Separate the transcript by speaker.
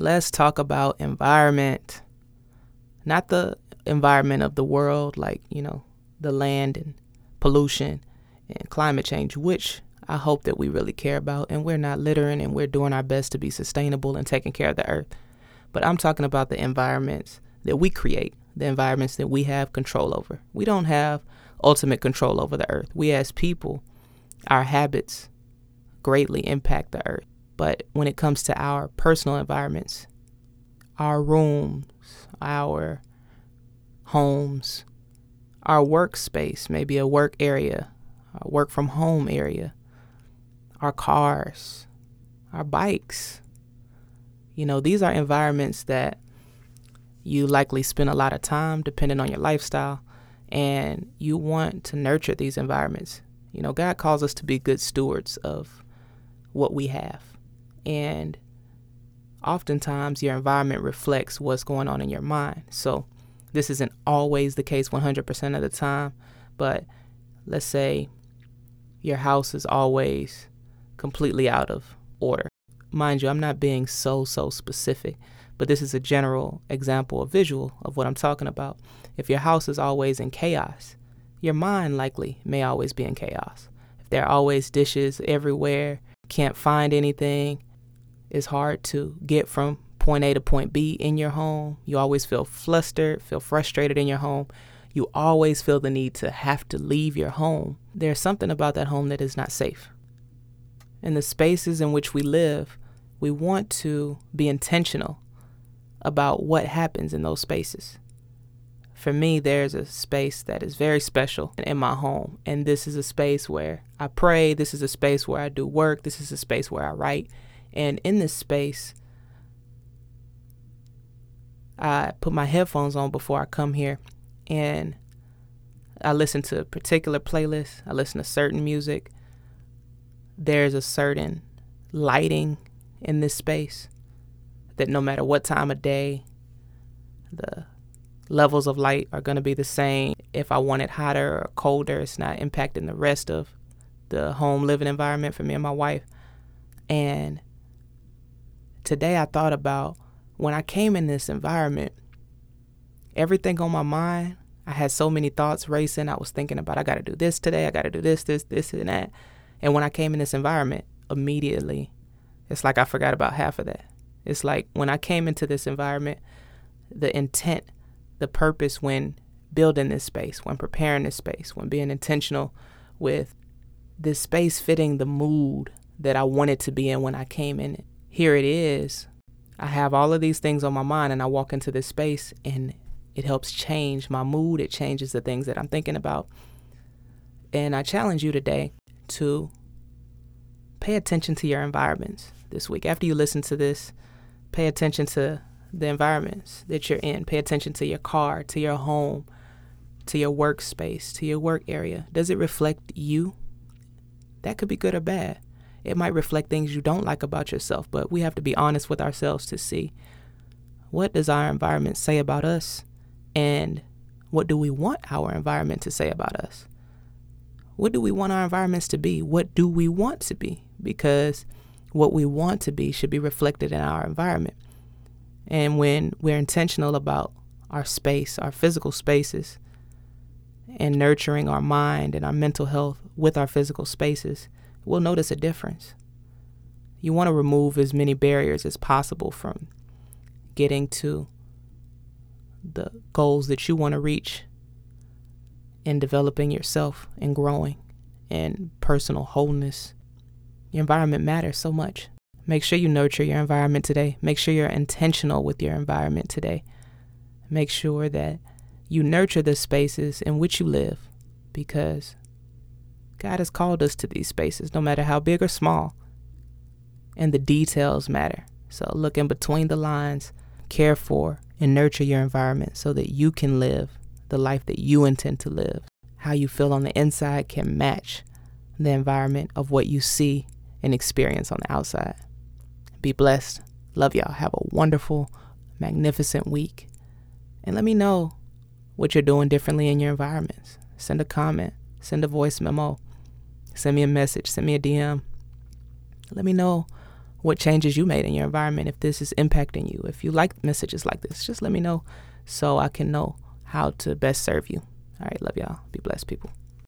Speaker 1: let's talk about environment. Not the environment of the world, like, you know, the land and pollution and climate change, which I hope that we really care about. And we're not littering and we're doing our best to be sustainable and taking care of the earth. But I'm talking about the environments that we create, the environments that we have control over. We don't have ultimate control over the earth. We as people, our habits greatly impact the earth. But when it comes to our personal environments, our rooms, our homes, our workspace, maybe a work area, a work from home area, our cars, our bikes. You know, these are environments that you likely spend a lot of time depending on your lifestyle and you want to nurture these environments. You know, God calls us to be good stewards of what we have. And oftentimes your environment reflects what's going on in your mind. So, this isn't always the case 100% of the time, but let's say your house is always completely out of order. Mind you, I'm not being so, so specific, but this is a general example, a visual of what I'm talking about. If your house is always in chaos, your mind likely may always be in chaos. If there are always dishes everywhere, can't find anything, it's hard to get from point A to point B in your home. You always feel flustered, feel frustrated in your home. You always feel the need to have to leave your home. There's something about that home that is not safe. In the spaces in which we live, we want to be intentional about what happens in those spaces. For me, there's a space that is very special in my home, and this is a space where I pray, this is a space where I do work, this is a space where I write. And in this space, I put my headphones on before I come here and I listen to a particular playlist. I listen to certain music. There's a certain lighting in this space that no matter what time of day, the levels of light are going to be the same. If I want it hotter or colder, it's not impacting the rest of the home living environment for me and my wife. And today I thought about when I came in this environment, everything on my mind, I had so many thoughts racing. I was thinking about, I got to do this today. I got to do this, this, this, and that. And when I came in this environment, immediately, it's like I forgot about half of that. It's like when I came into this environment, the intent, the purpose when building this space, when preparing this space, when being intentional with this space fitting the mood that I wanted to be in when I came in it. Here it is I have all of these things on my mind and I walk into this space and it helps change my mood. It changes the things that I'm thinking about. And I challenge you today to pay attention to your environments this week. After you listen to this, pay attention to the environments that you're in. Pay attention to your car, to your home, to your workspace, to your work area. Does it reflect you? That could be good or bad. It might reflect things you don't like about yourself, but we have to be honest with ourselves to see what does our environment say about us and what do we want our environment to say about us? What do we want our environments to be? What do we want to be? Because what we want to be should be reflected in our environment. And when we're intentional about our space, our physical spaces, and nurturing our mind and our mental health with our physical spaces, we'll notice a difference. You want to remove as many barriers as possible from getting to the goals that you want to reach in developing yourself and growing and personal wholeness. Your environment matters so much. Make sure you nurture your environment today. Make sure you're intentional with your environment today. Make sure that you nurture the spaces in which you live because God has called us to these spaces, no matter how big or small. And the details matter. So look in between the lines, care for, and nurture your environment so that you can live the life that you intend to live. How you feel on the inside can match the environment of what you see and experience on the outside. Be blessed. Love y'all. Have a wonderful, magnificent week. And let me know what you're doing differently in your environments. Send a comment, send a voice memo Send me a message, send me a DM. Let me know what changes you made in your environment, if this is impacting you. If you like messages like this, just let me know so I can know how to best serve you. All right, love y'all. Be blessed, people.